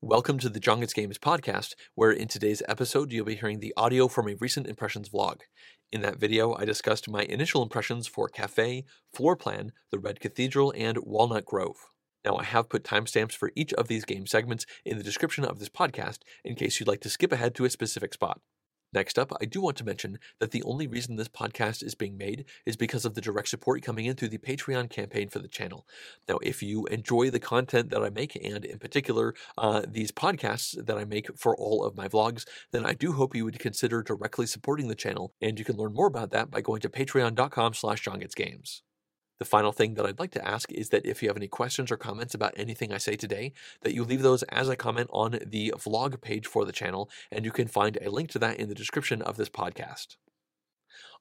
Welcome to the John Games podcast, where in today's episode you'll be hearing the audio from a recent impressions vlog. In that video, I discussed my initial impressions for Cafe, Floor Plan, The Red Cathedral, and Walnut Grove. Now, I have put timestamps for each of these game segments in the description of this podcast in case you'd like to skip ahead to a specific spot. Next up, I do want to mention that the only reason this podcast is being made is because of the direct support coming in through the Patreon campaign for the channel. Now, if you enjoy the content that I make, and in particular uh, these podcasts that I make for all of my vlogs, then I do hope you would consider directly supporting the channel, and you can learn more about that by going to patreon.com slash johngetsgames. The final thing that I'd like to ask is that if you have any questions or comments about anything I say today, that you leave those as a comment on the vlog page for the channel, and you can find a link to that in the description of this podcast.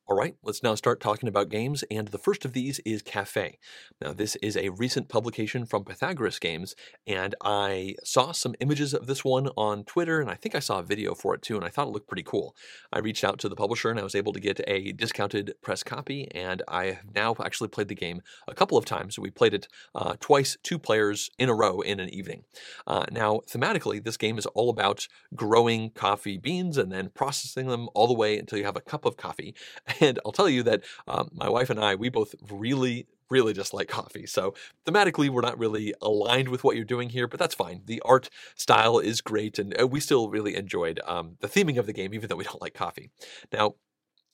All right, let's now start talking about games, and the first of these is Cafe. Now, this is a recent publication from Pythagoras Games, and I saw some images of this one on Twitter, and I think I saw a video for it too, and I thought it looked pretty cool. I reached out to the publisher, and I was able to get a discounted press copy, and I have now actually played the game a couple of times. We played it uh, twice, two players in a row in an evening. Uh, now, thematically, this game is all about growing coffee beans and then processing them all the way until you have a cup of coffee. And I'll tell you that um, my wife and I, we both really, really dislike coffee. So thematically, we're not really aligned with what you're doing here, but that's fine. The art style is great, and uh, we still really enjoyed um, the theming of the game, even though we don't like coffee. Now,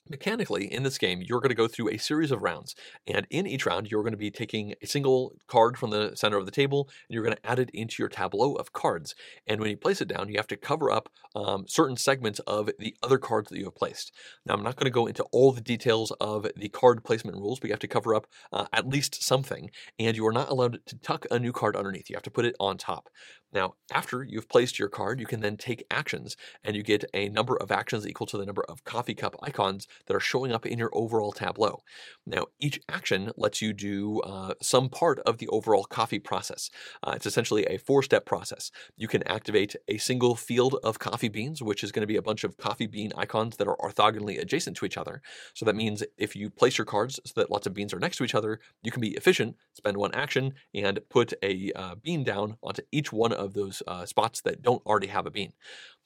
Mechanically, in this game, you're going to go through a series of rounds, and in each round, you're going to be taking a single card from the center of the table, and you're going to add it into your tableau of cards. And when you place it down, you have to cover up um, certain segments of the other cards that you have placed. Now, I'm not going to go into all the details of the card placement rules, but you have to cover up uh, at least something, and you are not allowed to tuck a new card underneath. You have to put it on top. Now, after you've placed your card, you can then take actions, and you get a number of actions equal to the number of coffee cup icons that are showing up in your overall tableau. Now, each action lets you do uh, some part of the overall coffee process. Uh, it's essentially a four step process. You can activate a single field of coffee beans, which is going to be a bunch of coffee bean icons that are orthogonally adjacent to each other. So that means if you place your cards so that lots of beans are next to each other, you can be efficient, spend one action, and put a uh, bean down onto each one of those uh, spots that don't already have a bean.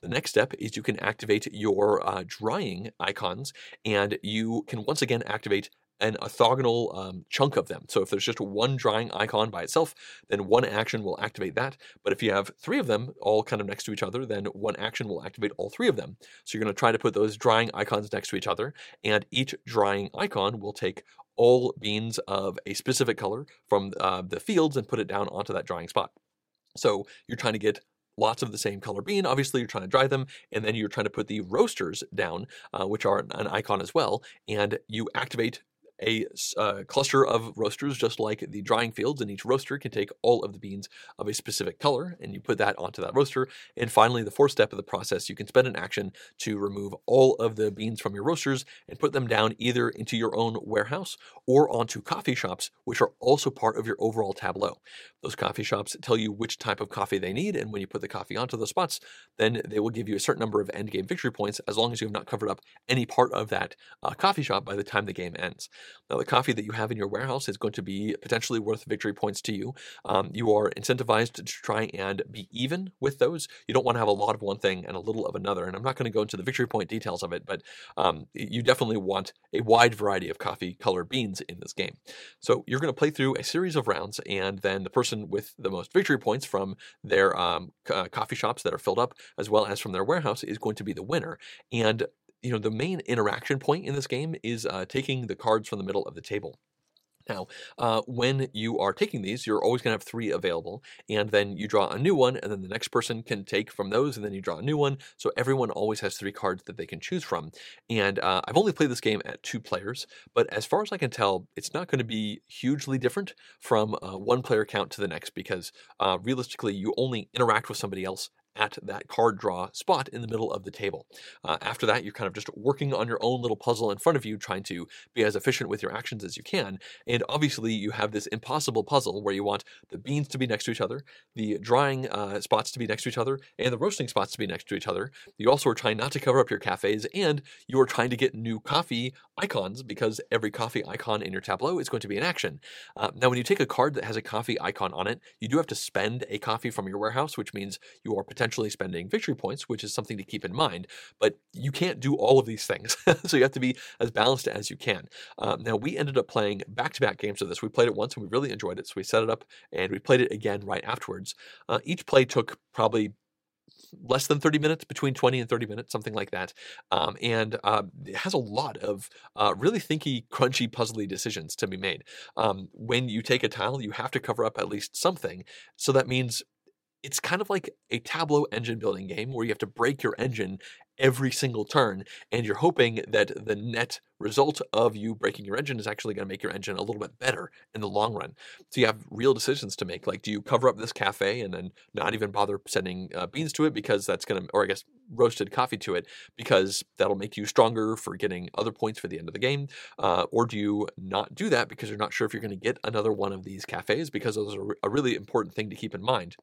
The next step is you can activate your uh, drying icons, and you can once again activate an orthogonal um, chunk of them. So if there's just one drying icon by itself, then one action will activate that. But if you have three of them all kind of next to each other, then one action will activate all three of them. So you're going to try to put those drying icons next to each other, and each drying icon will take all beans of a specific color from uh, the fields and put it down onto that drying spot. So you're trying to get lots of the same color bean. Obviously, you're trying to dry them, and then you're trying to put the roasters down, uh, which are an icon as well, and you activate a uh, cluster of roasters just like the drying fields and each roaster can take all of the beans of a specific color and you put that onto that roaster. And finally the fourth step of the process you can spend an action to remove all of the beans from your roasters and put them down either into your own warehouse or onto coffee shops which are also part of your overall tableau. Those coffee shops tell you which type of coffee they need and when you put the coffee onto those spots then they will give you a certain number of end game victory points as long as you have not covered up any part of that uh, coffee shop by the time the game ends now, the coffee that you have in your warehouse is going to be potentially worth victory points to you. Um, you are incentivized to try and be even with those. You don't want to have a lot of one thing and a little of another. And I'm not going to go into the victory point details of it, but um, you definitely want a wide variety of coffee colored beans in this game. So you're going to play through a series of rounds, and then the person with the most victory points from their um, uh, coffee shops that are filled up, as well as from their warehouse, is going to be the winner. And you know, the main interaction point in this game is uh, taking the cards from the middle of the table. Now, uh, when you are taking these, you're always going to have three available, and then you draw a new one, and then the next person can take from those, and then you draw a new one. So everyone always has three cards that they can choose from. And uh, I've only played this game at two players, but as far as I can tell, it's not going to be hugely different from uh, one player count to the next because uh, realistically, you only interact with somebody else at that card draw spot in the middle of the table. Uh, after that, you're kind of just working on your own little puzzle in front of you, trying to be as efficient with your actions as you can. And obviously, you have this impossible puzzle where you want the beans to be next to each other, the drying uh, spots to be next to each other, and the roasting spots to be next to each other. You also are trying not to cover up your cafes, and you are trying to get new coffee icons because every coffee icon in your tableau is going to be an action. Uh, now, when you take a card that has a coffee icon on it, you do have to spend a coffee from your warehouse, which means you are potentially spending victory points, which is something to keep in mind. But you can't do all of these things, so you have to be as balanced as you can. Um, now, we ended up playing back to back games of this. We played it once and we really enjoyed it, so we set it up and we played it again right afterwards. Uh, each play took probably less than 30 minutes, between 20 and 30 minutes, something like that. Um, and uh, it has a lot of uh, really thinky, crunchy, puzzly decisions to be made. Um, when you take a tile, you have to cover up at least something. So that means it's kind of like a Tableau engine building game where you have to break your engine every single turn, and you're hoping that the net result of you breaking your engine is actually going to make your engine a little bit better in the long run. So you have real decisions to make. Like, do you cover up this cafe and then not even bother sending uh, beans to it because that's going to, or I guess roasted coffee to it because that'll make you stronger for getting other points for the end of the game? Uh, or do you not do that because you're not sure if you're going to get another one of these cafes because those are a really important thing to keep in mind.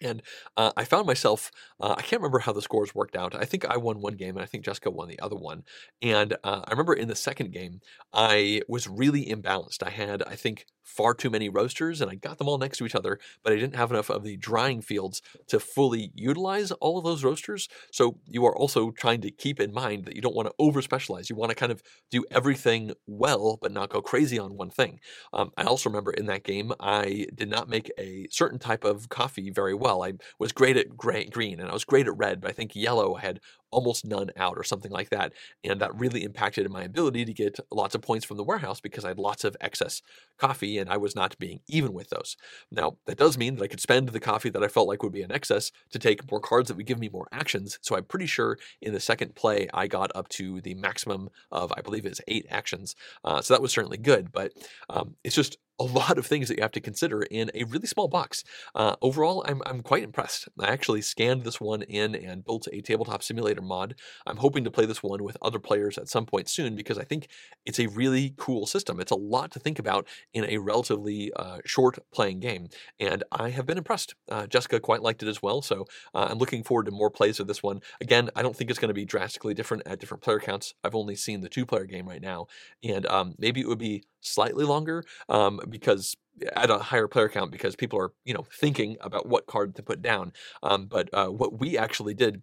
And uh, I found myself, uh, I can't remember how the scores worked out. I think I won one game and I think Jessica won the other one. And uh, I remember in the second game, I was really imbalanced. I had, I think, far too many roasters and I got them all next to each other, but I didn't have enough of the drying fields to fully utilize all of those roasters. So you are also trying to keep in mind that you don't want to over specialize. You want to kind of do everything well, but not go crazy on one thing. Um, I also remember in that game, I did not make a certain type of coffee very well. I was great at gray, green and I was great at red, but I think yellow I had almost none out or something like that. And that really impacted my ability to get lots of points from the warehouse because I had lots of excess coffee and I was not being even with those. Now, that does mean that I could spend the coffee that I felt like would be in excess to take more cards that would give me more actions. So I'm pretty sure in the second play, I got up to the maximum of, I believe it's eight actions. Uh, so that was certainly good, but um, it's just a lot of things that you have to consider in a really small box. Uh, overall, I'm, I'm quite impressed. I actually scanned this one in and built a tabletop simulator mod. I'm hoping to play this one with other players at some point soon because I think it's a really cool system. It's a lot to think about in a relatively uh, short playing game, and I have been impressed. Uh, Jessica quite liked it as well, so uh, I'm looking forward to more plays of this one. Again, I don't think it's going to be drastically different at different player counts. I've only seen the two player game right now, and um, maybe it would be slightly longer um, because at a higher player count because people are you know thinking about what card to put down. Um, but uh, what we actually did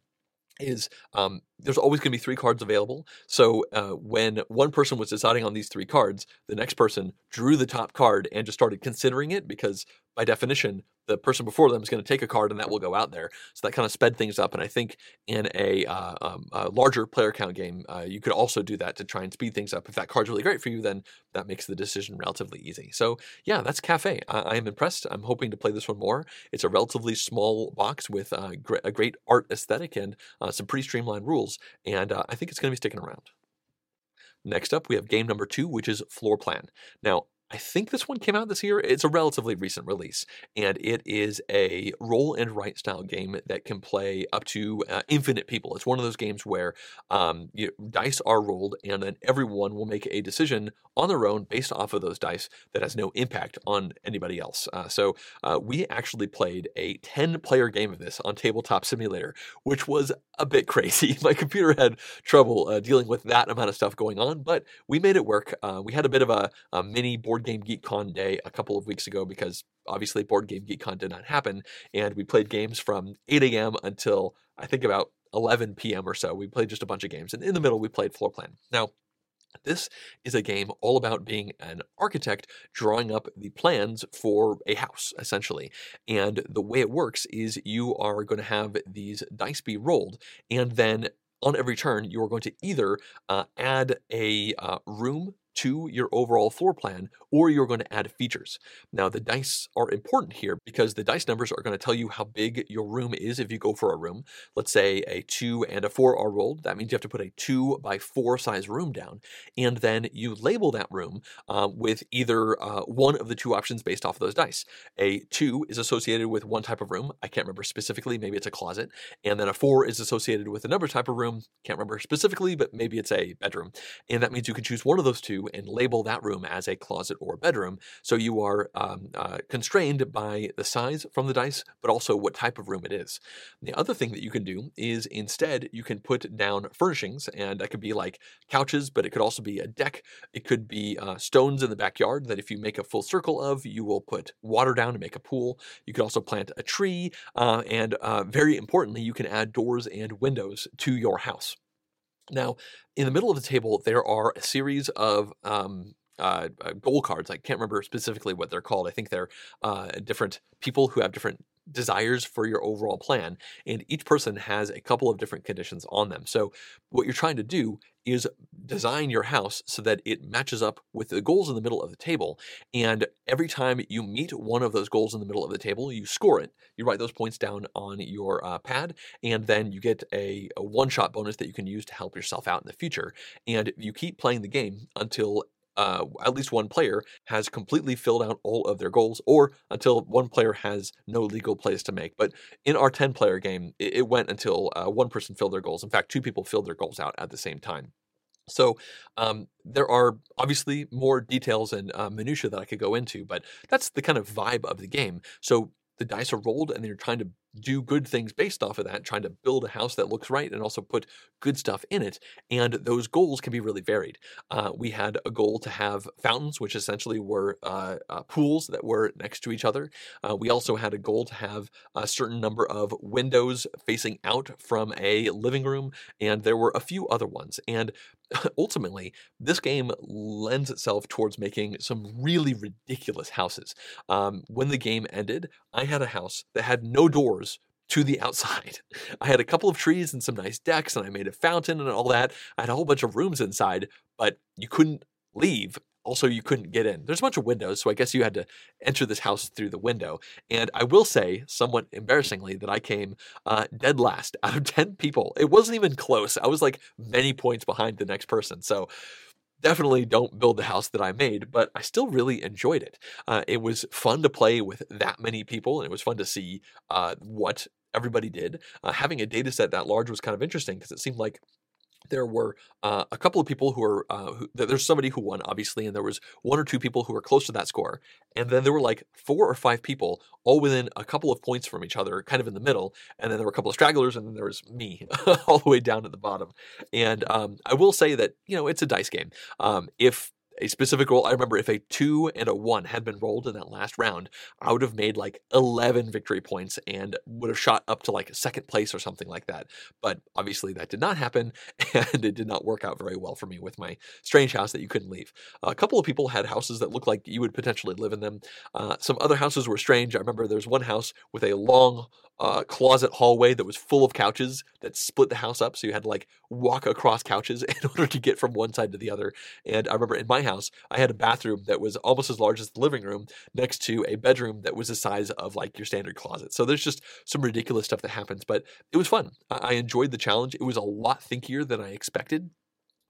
is um, there's always going to be three cards available. So uh, when one person was deciding on these three cards, the next person drew the top card and just started considering it because by definition, the person before them is going to take a card and that will go out there. So that kind of sped things up. And I think in a, uh, um, a larger player count game, uh, you could also do that to try and speed things up. If that card's really great for you, then that makes the decision relatively easy. So yeah, that's Cafe. I, I am impressed. I'm hoping to play this one more. It's a relatively small box with uh, gr- a great art aesthetic and uh, some pretty streamlined rules. And uh, I think it's going to be sticking around. Next up, we have game number two, which is Floor Plan. Now, I think this one came out this year. It's a relatively recent release, and it is a roll and write style game that can play up to uh, infinite people. It's one of those games where um, you, dice are rolled, and then everyone will make a decision on their own based off of those dice that has no impact on anybody else. Uh, so uh, we actually played a 10 player game of this on Tabletop Simulator, which was a bit crazy. My computer had trouble uh, dealing with that amount of stuff going on, but we made it work. Uh, we had a bit of a, a mini board Board Game Geek Con day a couple of weeks ago because obviously Board Game Geek Con did not happen. And we played games from 8 a.m. until I think about 11 p.m. or so. We played just a bunch of games. And in the middle, we played Floor Plan. Now, this is a game all about being an architect drawing up the plans for a house, essentially. And the way it works is you are going to have these dice be rolled, and then on every turn, you are going to either uh, add a uh, room to your overall floor plan or you're going to add features. Now, the dice are important here because the dice numbers are going to tell you how big your room is if you go for a room. Let's say a two and a four are rolled. That means you have to put a two by four size room down. And then you label that room uh, with either uh, one of the two options based off of those dice. A two is associated with one type of room. I can't remember specifically. Maybe it's a closet. And then a four is associated with another type of room. Can't remember specifically, but maybe it's a bedroom. And that means you can choose one of those two and label that room as a closet or bedroom. So you are um, uh, constrained by the size from the dice, but also what type of room it is. The other thing that you can do is instead you can put down furnishings, and that could be like couches, but it could also be a deck. It could be uh, stones in the backyard that if you make a full circle of, you will put water down to make a pool. You could also plant a tree, uh, and uh, very importantly, you can add doors and windows to your house. Now, in the middle of the table, there are a series of um, uh, uh, goal cards. I can't remember specifically what they're called. I think they're uh, different people who have different desires for your overall plan. And each person has a couple of different conditions on them. So, what you're trying to do is design your house so that it matches up with the goals in the middle of the table. And every time you meet one of those goals in the middle of the table, you score it. You write those points down on your uh, pad, and then you get a, a one shot bonus that you can use to help yourself out in the future. And you keep playing the game until uh, at least one player has completely filled out all of their goals, or until one player has no legal plays to make. But in our 10 player game, it, it went until uh, one person filled their goals. In fact, two people filled their goals out at the same time. So um, there are obviously more details and uh, minutia that I could go into, but that's the kind of vibe of the game. So the dice are rolled and you're trying to do good things based off of that, trying to build a house that looks right and also put good stuff in it. And those goals can be really varied. Uh, we had a goal to have fountains, which essentially were uh, uh, pools that were next to each other. Uh, we also had a goal to have a certain number of windows facing out from a living room, and there were a few other ones. And ultimately, this game lends itself towards making some really ridiculous houses. Um, when the game ended, I had a house that had no doors to the outside. I had a couple of trees and some nice decks, and I made a fountain and all that. I had a whole bunch of rooms inside, but you couldn't leave. Also, you couldn't get in. There's a bunch of windows, so I guess you had to enter this house through the window. And I will say, somewhat embarrassingly, that I came uh, dead last out of 10 people. It wasn't even close. I was like many points behind the next person. So, definitely don't build the house that I made, but I still really enjoyed it. Uh, it was fun to play with that many people, and it was fun to see uh, what everybody did. Uh, having a data set that large was kind of interesting because it seemed like there were uh, a couple of people who were uh, who, there's somebody who won obviously and there was one or two people who were close to that score and then there were like four or five people all within a couple of points from each other kind of in the middle and then there were a couple of stragglers and then there was me all the way down at the bottom and um, i will say that you know it's a dice game. Um, if a specific roll. I remember if a two and a one had been rolled in that last round, I would have made like 11 victory points and would have shot up to like second place or something like that. But obviously that did not happen and it did not work out very well for me with my strange house that you couldn't leave. a couple of people had houses that looked like you would potentially live in them. Uh, some other houses were strange. I remember there's one house with a long uh, closet hallway that was full of couches that split the house up. So you had like walk across couches in order to get from one side to the other. And I remember in my house, I had a bathroom that was almost as large as the living room next to a bedroom that was the size of like your standard closet. So there's just some ridiculous stuff that happens, but it was fun. I enjoyed the challenge. It was a lot thinkier than I expected.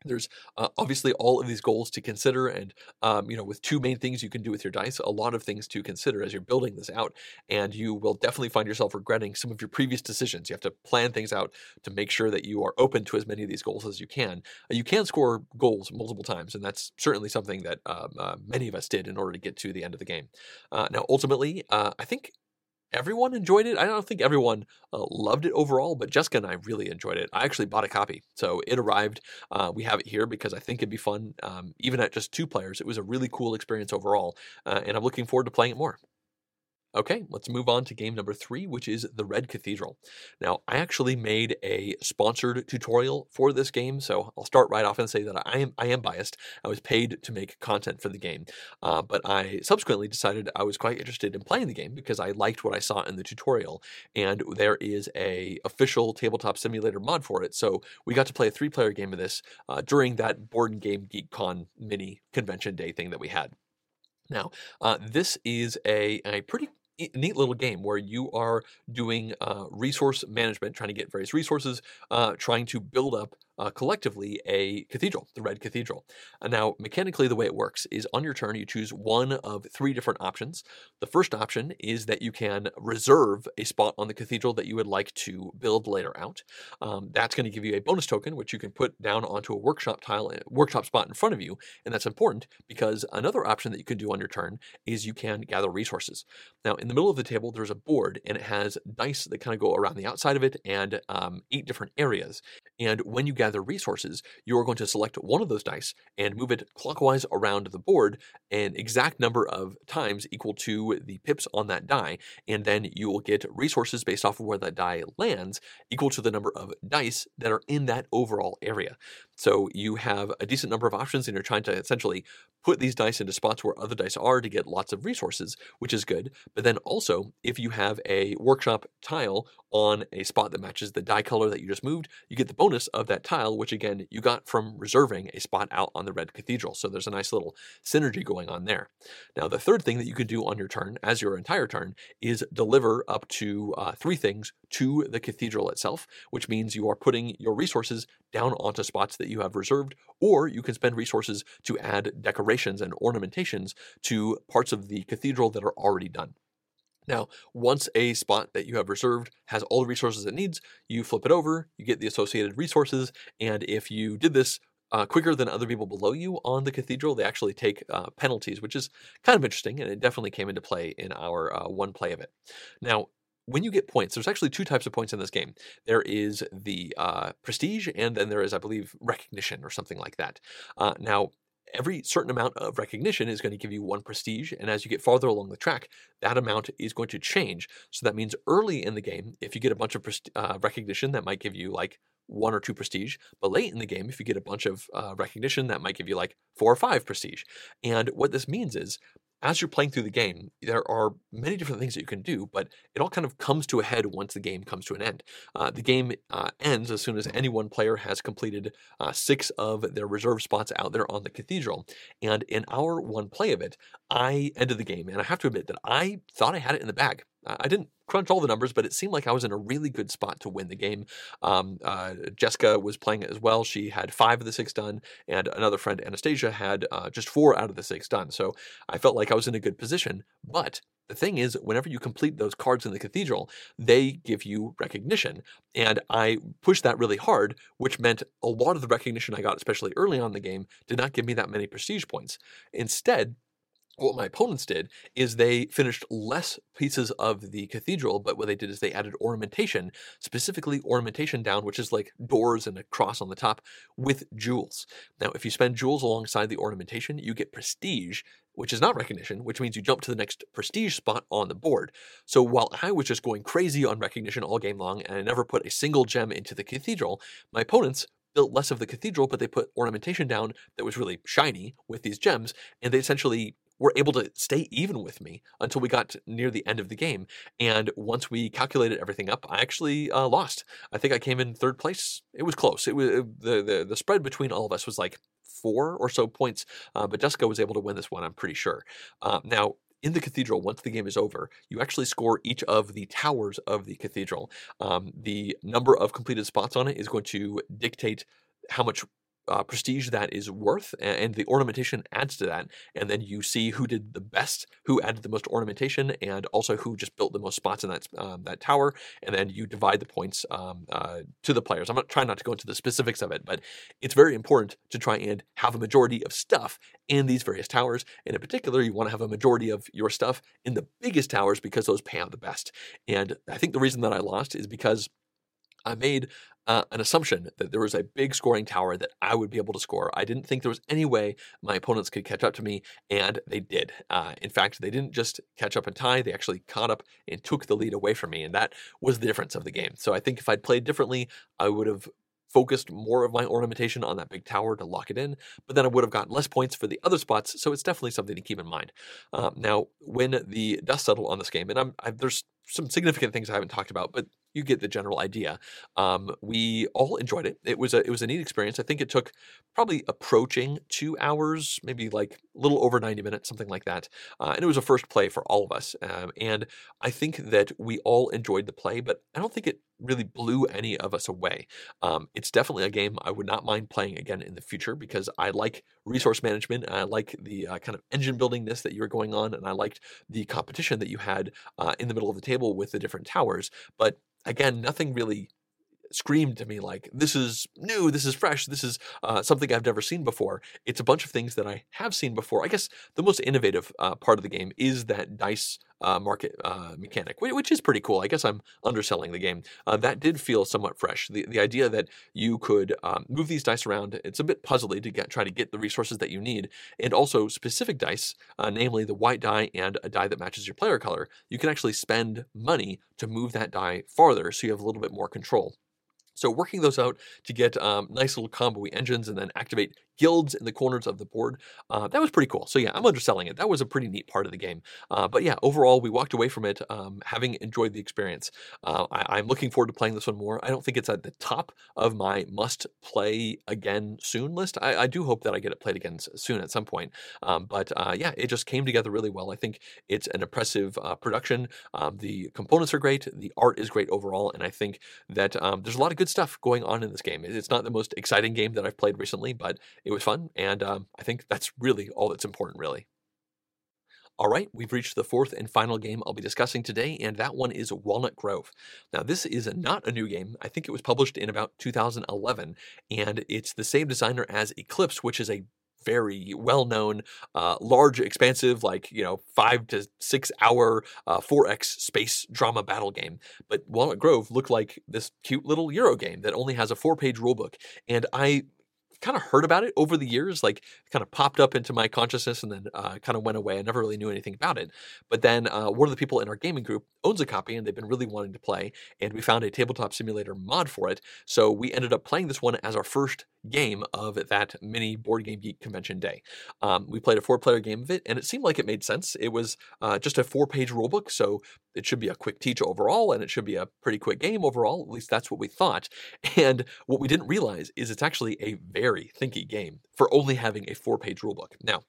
There's uh, obviously all of these goals to consider, and um, you know, with two main things you can do with your dice, a lot of things to consider as you're building this out, and you will definitely find yourself regretting some of your previous decisions. You have to plan things out to make sure that you are open to as many of these goals as you can. Uh, you can score goals multiple times, and that's certainly something that um, uh, many of us did in order to get to the end of the game. Uh, now, ultimately, uh, I think everyone enjoyed it. I don't think everyone uh, loved it overall, but Jessica and I really enjoyed it. I actually bought a copy, so it arrived. Uh, we have it here because I think it'd be fun, um, even at just two players. It was a really cool experience overall, uh, and I'm looking forward to playing it more. Okay, let's move on to game number three, which is The Red Cathedral. Now, I actually made a sponsored tutorial for this game, so I'll start right off and say that I am I am biased. I was paid to make content for the game, uh, but I subsequently decided I was quite interested in playing the game because I liked what I saw in the tutorial, and there is a official tabletop simulator mod for it. So we got to play a three-player game of this uh, during that Board and Game Geek Con mini convention day thing that we had. Now, uh, this is a, a pretty neat little game where you are doing uh, resource management, trying to get various resources, uh, trying to build up uh, collectively a cathedral, the Red Cathedral. And now, mechanically, the way it works is on your turn, you choose one of three different options. The first option is that you can reserve a spot on the cathedral that you would like to build later out. Um, that's going to give you a bonus token, which you can put down onto a workshop tile, eh, workshop spot in front of you. And that's important because another option that you can do on your turn is you can gather resources. Now, in the middle of the table, there's a board and it has dice that kind of go around the outside of it and um, eight different areas. And when you gather resources, you are going to select one of those dice and move it clockwise around the board an exact number of times equal to the pips on that die, and then you will get resources based off of where that die lands equal to the number of dice that are in that overall area. So you have a decent number of options, and you're trying to essentially put these dice into spots where other dice are to get lots of resources, which is good. But then also, if you have a workshop tile on a spot that matches the die color that you just moved, you get the bonus of that tile, which again, you got from reserving a spot out on the Red Cathedral. So there's a nice little synergy going on there. Now, the third thing that you could do on your turn, as your entire turn, is deliver up to uh, three things to the cathedral itself, which means you are putting your resources down onto spots that you have reserved, or you can spend resources to add decorations and ornamentations to parts of the cathedral that are already done. Now, once a spot that you have reserved has all the resources it needs, you flip it over, you get the associated resources, and if you did this uh, quicker than other people below you on the cathedral, they actually take uh, penalties, which is kind of interesting, and it definitely came into play in our uh, one play of it. Now, when you get points, there's actually two types of points in this game. There is the uh, prestige, and then there is, I believe, recognition or something like that. Uh, now, every certain amount of recognition is going to give you one prestige, and as you get farther along the track, that amount is going to change. So that means early in the game, if you get a bunch of uh, recognition, that might give you like one or two prestige. But late in the game, if you get a bunch of uh, recognition, that might give you like four or five prestige. And what this means is as you're playing through the game, there are many different things that you can do, but it all kind of comes to a head once the game comes to an end. Uh, the game uh, ends as soon as any one player has completed uh, six of their reserve spots out there on the cathedral. And in our one play of it, I ended the game, and I have to admit that I thought I had it in the bag. I didn't crunch all the numbers, but it seemed like I was in a really good spot to win the game. Um, uh, Jessica was playing it as well. She had five of the six done, and another friend, Anastasia, had uh, just four out of the six done. So I felt like I was in a good position. But the thing is, whenever you complete those cards in the cathedral, they give you recognition. And I pushed that really hard, which meant a lot of the recognition I got, especially early on in the game, did not give me that many prestige points. Instead, what my opponents did is they finished less pieces of the cathedral, but what they did is they added ornamentation, specifically ornamentation down, which is like doors and a cross on the top, with jewels. Now, if you spend jewels alongside the ornamentation, you get prestige, which is not recognition, which means you jump to the next prestige spot on the board. So while I was just going crazy on recognition all game long and I never put a single gem into the cathedral, my opponents built less of the cathedral, but they put ornamentation down that was really shiny with these gems, and they essentially were able to stay even with me until we got near the end of the game. And once we calculated everything up, I actually uh, lost. I think I came in third place. It was close. It was the, the the spread between all of us was like four or so points, uh, but Jessica was able to win this one. I'm pretty sure. Uh, now. In the cathedral, once the game is over, you actually score each of the towers of the cathedral. Um, the number of completed spots on it is going to dictate how much uh, prestige that is worth, and the ornamentation adds to that. And then you see who did the best, who added the most ornamentation, and also who just built the most spots in that um, that tower. And then you divide the points um, uh, to the players. I'm not trying not to go into the specifics of it, but it's very important to try and have a majority of stuff in these various towers. And in particular, you want to have a majority of your stuff in the biggest towers because those pay out the best. And I think the reason that I lost is because I made uh, an assumption that there was a big scoring tower that I would be able to score. I didn't think there was any way my opponents could catch up to me, and they did. Uh, in fact, they didn't just catch up and tie, they actually caught up and took the lead away from me, and that was the difference of the game. So I think if I'd played differently, I would have focused more of my ornamentation on that big tower to lock it in, but then I would have gotten less points for the other spots, so it's definitely something to keep in mind. Um, now, when the dust settled on this game, and I'm, I, there's some significant things I haven't talked about, but you get the general idea. Um, we all enjoyed it. It was a it was a neat experience. I think it took probably approaching two hours, maybe like a little over ninety minutes, something like that. Uh, and it was a first play for all of us. Um, and I think that we all enjoyed the play, but I don't think it really blew any of us away. Um, it's definitely a game I would not mind playing again in the future because I like resource management. and I like the uh, kind of engine buildingness that you were going on, and I liked the competition that you had uh, in the middle of the table with the different towers. But again, nothing really screamed to me like this is new this is fresh this is uh, something i've never seen before it's a bunch of things that i have seen before i guess the most innovative uh, part of the game is that dice uh, market uh, mechanic, which is pretty cool. I guess I'm underselling the game. Uh, that did feel somewhat fresh. The the idea that you could um, move these dice around, it's a bit puzzly to get try to get the resources that you need, and also specific dice, uh, namely the white die and a die that matches your player color. You can actually spend money to move that die farther, so you have a little bit more control. So working those out to get um, nice little combo engines and then activate guilds in the corners of the board. Uh, that was pretty cool. So yeah, I'm underselling it. That was a pretty neat part of the game. Uh, but yeah, overall, we walked away from it um, having enjoyed the experience. Uh, I, am looking forward to playing this one more. I don't think it's at the top of my must play again soon list. I, I do hope that I get it played again soon at some point. Um, but uh, yeah, it just came together really well. I think it's an impressive uh, production. Um, the components are great. The art is great overall. And I think that um, there's a lot of good stuff going on in this game. It's not the most exciting game that I've played recently, but it was fun, and um, I think that's really all that's important, really. All right, we've reached the fourth and final game I'll be discussing today, and that one is Walnut Grove. Now, this is not a new game. I think it was published in about 2011, and it's the same designer as Eclipse, which is a very well-known, uh, large, expansive, like you know, five to six hour uh, 4x space drama battle game. But Walnut Grove looked like this cute little Euro game that only has a four-page rulebook, and I kind of heard about it over the years, like kind of popped up into my consciousness and then uh, kind of went away. I never really knew anything about it. But then uh, one of the people in our gaming group owns a copy and they've been really wanting to play. And we found a tabletop simulator mod for it. So we ended up playing this one as our first game of that mini Board Game Geek convention day. Um, we played a four player game of it and it seemed like it made sense. It was uh, just a four page rulebook. So it should be a quick teach overall and it should be a pretty quick game overall. At least that's what we thought. And what we didn't realize is it's actually a very thinky game for only having a four page rulebook. Now,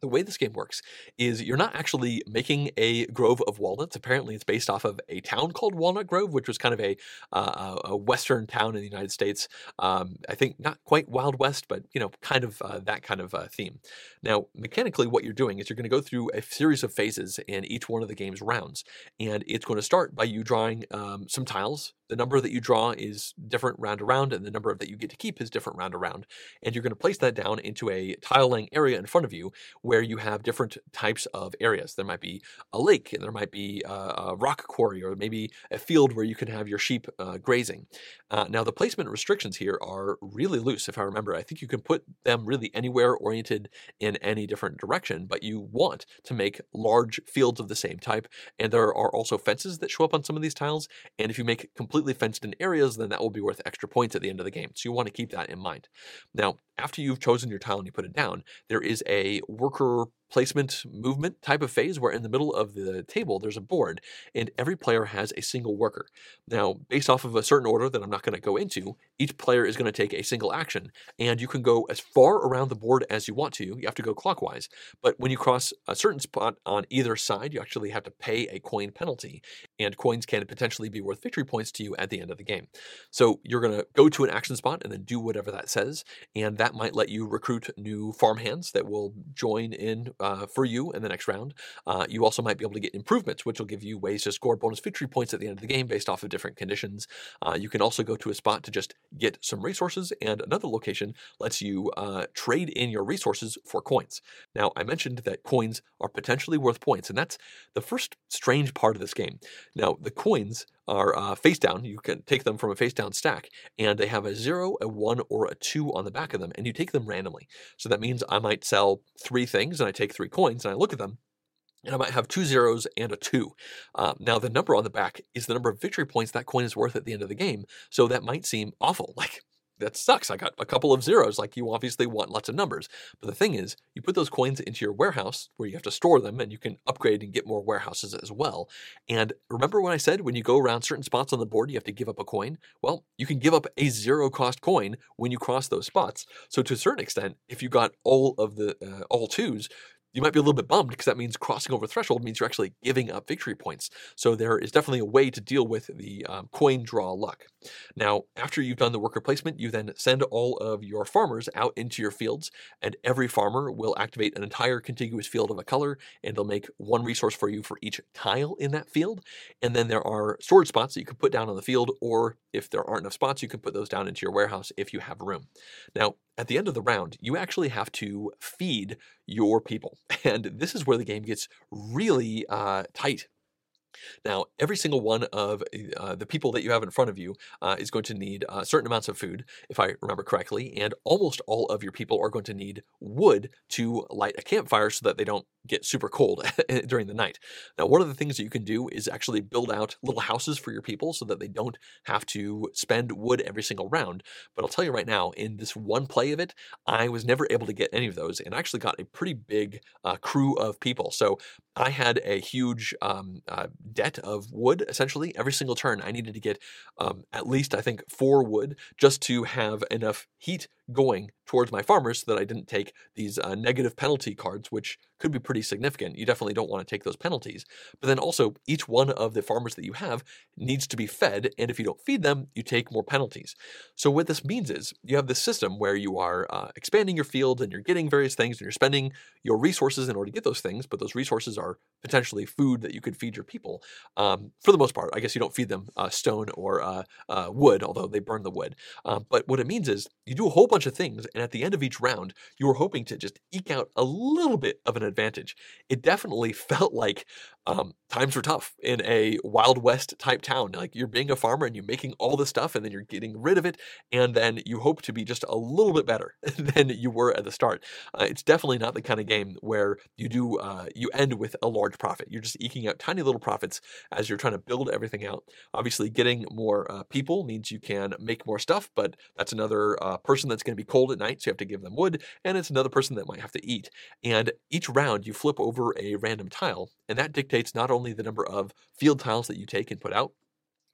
the way this game works is you're not actually making a grove of walnuts. Apparently, it's based off of a town called Walnut Grove, which was kind of a, uh, a western town in the United States. Um, I think not quite Wild West, but you know, kind of uh, that kind of uh, theme. Now, mechanically, what you're doing is you're going to go through a series of phases in each one of the game's rounds, and it's going to start by you drawing um, some tiles the number that you draw is different round around, and the number that you get to keep is different round around. And you're going to place that down into a tile laying area in front of you where you have different types of areas. There might be a lake, and there might be a, a rock quarry, or maybe a field where you can have your sheep uh, grazing. Uh, now, the placement restrictions here are really loose, if I remember. I think you can put them really anywhere oriented in any different direction, but you want to make large fields of the same type. And there are also fences that show up on some of these tiles. And if you make completely fenced in areas, then that will be worth extra points at the end of the game. So you want to keep that in mind. Now, after you've chosen your tile and you put it down, there is a worker placement movement type of phase where in the middle of the table there's a board and every player has a single worker. Now, based off of a certain order that I'm not going to go into, each player is going to take a single action and you can go as far around the board as you want to. You have to go clockwise. But when you cross a certain spot on either side, you actually have to pay a coin penalty and coins can potentially be worth victory points to you at the end of the game. So you're going to go to an action spot and then do whatever that says and that might let you recruit new farmhands that will join in uh, for you in the next round. Uh, you also might be able to get improvements, which will give you ways to score bonus victory points at the end of the game based off of different conditions. Uh, you can also go to a spot to just get some resources, and another location lets you uh, trade in your resources for coins. Now, I mentioned that coins are potentially worth points, and that's the first strange part of this game. Now, the coins are uh, face down. You can take them from a face down stack, and they have a zero, a one, or a two on the back of them, and you take them randomly. So that means I might sell three things, and I take three coins, and I look at them, and I might have two zeros and a two. Um, now, the number on the back is the number of victory points that coin is worth at the end of the game. So that might seem awful. Like, that sucks. I got a couple of zeros. Like, you obviously want lots of numbers. But the thing is, you put those coins into your warehouse where you have to store them and you can upgrade and get more warehouses as well. And remember when I said when you go around certain spots on the board, you have to give up a coin? Well, you can give up a zero cost coin when you cross those spots. So, to a certain extent, if you got all of the uh, all twos, you might be a little bit bummed because that means crossing over threshold means you're actually giving up victory points. So there is definitely a way to deal with the um, coin draw luck. Now, after you've done the worker placement, you then send all of your farmers out into your fields, and every farmer will activate an entire contiguous field of a color, and they'll make one resource for you for each tile in that field. And then there are storage spots that you can put down on the field, or if there aren't enough spots, you can put those down into your warehouse if you have room. Now, at the end of the round, you actually have to feed your people. And this is where the game gets really uh, tight now, every single one of uh, the people that you have in front of you uh, is going to need uh, certain amounts of food, if I remember correctly, and almost all of your people are going to need wood to light a campfire so that they don't get super cold during the night. Now, one of the things that you can do is actually build out little houses for your people so that they don't have to spend wood every single round. But I'll tell you right now, in this one play of it, I was never able to get any of those and actually got a pretty big uh, crew of people. So I had a huge um, uh, debt of wood essentially every single turn. I needed to get um, at least, I think, four wood just to have enough heat going towards my farmers so that I didn't take these uh, negative penalty cards, which could be pretty significant. You definitely don't want to take those penalties. But then also, each one of the farmers that you have needs to be fed, and if you don't feed them, you take more penalties. So, what this means is you have this system where you are uh, expanding your field and you're getting various things and you're spending your resources in order to get those things, but those resources are potentially food that you could feed your people. Um, for the most part, I guess you don't feed them uh, stone or uh, uh, wood, although they burn the wood. Um, but what it means is you do a whole bunch of things, and at the end of each round, you are hoping to just eke out a little bit of an advantage. It definitely felt like um, times were tough in a Wild West type town. Like you're being a farmer and you're making all this stuff, and then you're getting rid of it, and then you hope to be just a little bit better than you were at the start. Uh, it's definitely not the kind of game where you do uh, you end with a large profit. You're just eking out tiny little profits as you're trying to build everything out. Obviously, getting more uh, people means you can make more stuff, but that's another uh, person that's going to be cold at night, so you have to give them wood, and it's another person that might have to eat. And each round, you flip over a random tile, and that dictates not only the number of field tiles that you take and put out,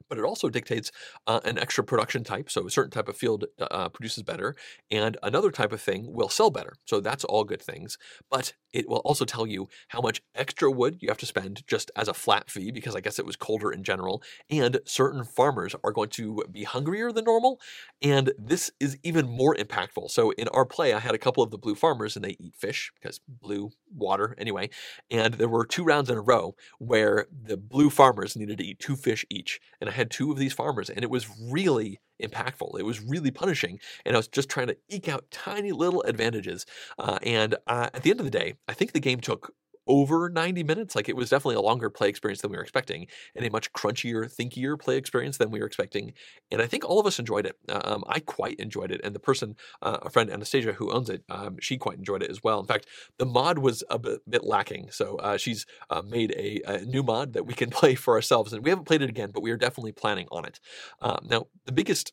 but it also dictates uh, an extra production type. So a certain type of field uh, produces better, and another type of thing will sell better. So that's all good things. But it will also tell you how much extra wood you have to spend just as a flat fee, because I guess it was colder in general. And certain farmers are going to be hungrier than normal, and this is even more impactful. So in our play, I had a couple of the blue farmers, and they eat fish because blue water anyway. And there were two rounds in a row where the blue farmers needed to eat two fish each, and I had two of these farmers, and it was really impactful. It was really punishing, and I was just trying to eke out tiny little advantages. Uh, and uh, at the end of the day, I think the game took over 90 minutes. Like it was definitely a longer play experience than we were expecting, and a much crunchier, thinkier play experience than we were expecting. And I think all of us enjoyed it. Um, I quite enjoyed it, and the person, uh, a friend Anastasia who owns it, um, she quite enjoyed it as well. In fact, the mod was a bit, bit lacking, so uh, she's uh, made a, a, new mod that we can play for ourselves, and we haven't played it again, but we are definitely planning on it. Um, now, the biggest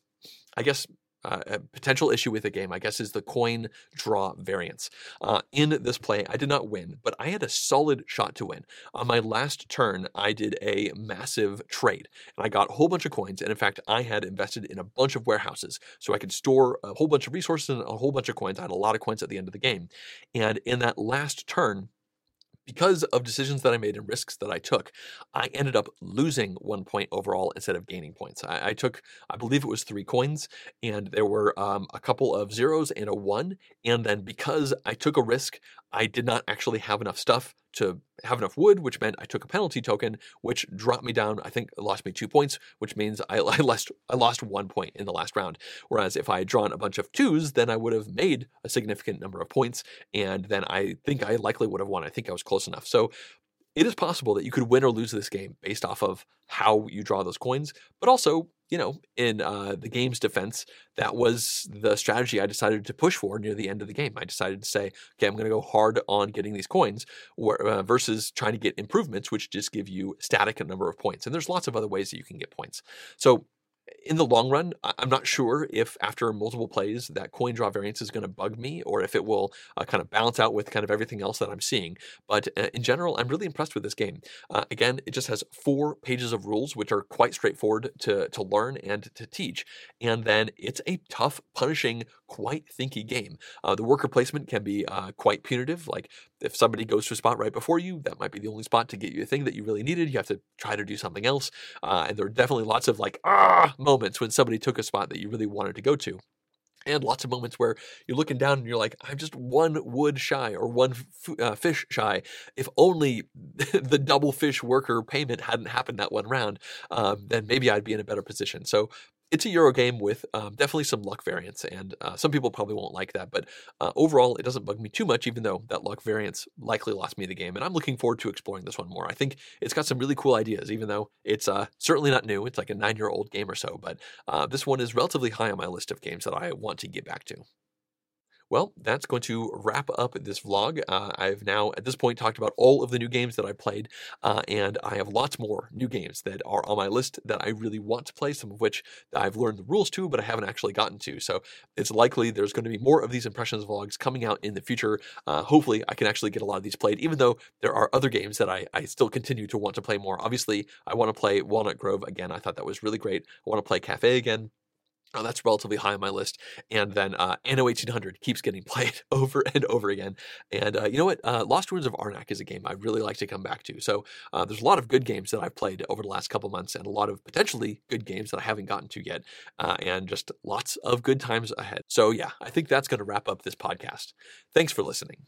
I guess uh, a potential issue with the game, I guess, is the coin draw variance. Uh, in this play, I did not win, but I had a solid shot to win. On my last turn, I did a massive trade, and I got a whole bunch of coins. And in fact, I had invested in a bunch of warehouses so I could store a whole bunch of resources and a whole bunch of coins. I had a lot of coins at the end of the game. And in that last turn, because of decisions that I made and risks that I took, I ended up losing one point overall instead of gaining points. I, I took, I believe it was three coins, and there were um, a couple of zeros and a one. And then because I took a risk, I did not actually have enough stuff to have enough wood, which meant I took a penalty token, which dropped me down. I think lost me two points, which means I, I, lost I lost one point in the last round. Whereas if I had drawn a bunch of twos, then I would have made a significant number of points, and then I think I likely would have won. I think I was close enough. So it is possible that you could win or lose this game based off of how you draw those coins, but also, you know, in uh, the game's defense, that was the strategy I decided to push for near the end of the game. I decided to say, okay, I'm going to go hard on getting these coins uh, versus trying to get improvements, which just give you static a number of points. And there's lots of other ways that you can get points. So in the long run, I'm not sure if after multiple plays that coin draw variance is going to bug me or if it will uh, kind of balance out with kind of everything else that I'm seeing. But uh, in general, I'm really impressed with this game. Uh, again, it just has four pages of rules, which are quite straightforward to, to learn and to teach. And then it's a tough, punishing, quite thinky game. Uh, the worker placement can be uh, quite punitive. Like if somebody goes to a spot right before you, that might be the only spot to get you a thing that you really needed. You have to try to do something else. Uh, and there are definitely lots of like, ah, moments when somebody took a spot that you really wanted to go to. And lots of moments where you're looking down and you're like, I'm just one wood shy or one f- uh, fish shy. If only the double fish worker payment hadn't happened that one round, um, then maybe I'd be in a better position. So it's a Euro game with um, definitely some luck variance, and uh, some people probably won't like that. But uh, overall, it doesn't bug me too much, even though that luck variance likely lost me the game. And I'm looking forward to exploring this one more. I think it's got some really cool ideas, even though it's uh, certainly not new. It's like a nine year old game or so, but uh, this one is relatively high on my list of games that I want to get back to. Well, that's going to wrap up this vlog. Uh, I've now, at this point, talked about all of the new games that I played, uh, and I have lots more new games that are on my list that I really want to play, some of which I've learned the rules to, but I haven't actually gotten to. So it's likely there's going to be more of these impressions vlogs coming out in the future. Uh, hopefully, I can actually get a lot of these played, even though there are other games that I, I still continue to want to play more. Obviously, I want to play Walnut Grove again. I thought that was really great. I want to play Cafe again. Oh, that's relatively high on my list. And then uh, Anno 1800 keeps getting played over and over again. And uh, you know what? Uh, Lost Ruins of Arnak is a game I really like to come back to. So uh, there's a lot of good games that I've played over the last couple months, and a lot of potentially good games that I haven't gotten to yet, uh, and just lots of good times ahead. So yeah, I think that's going to wrap up this podcast. Thanks for listening.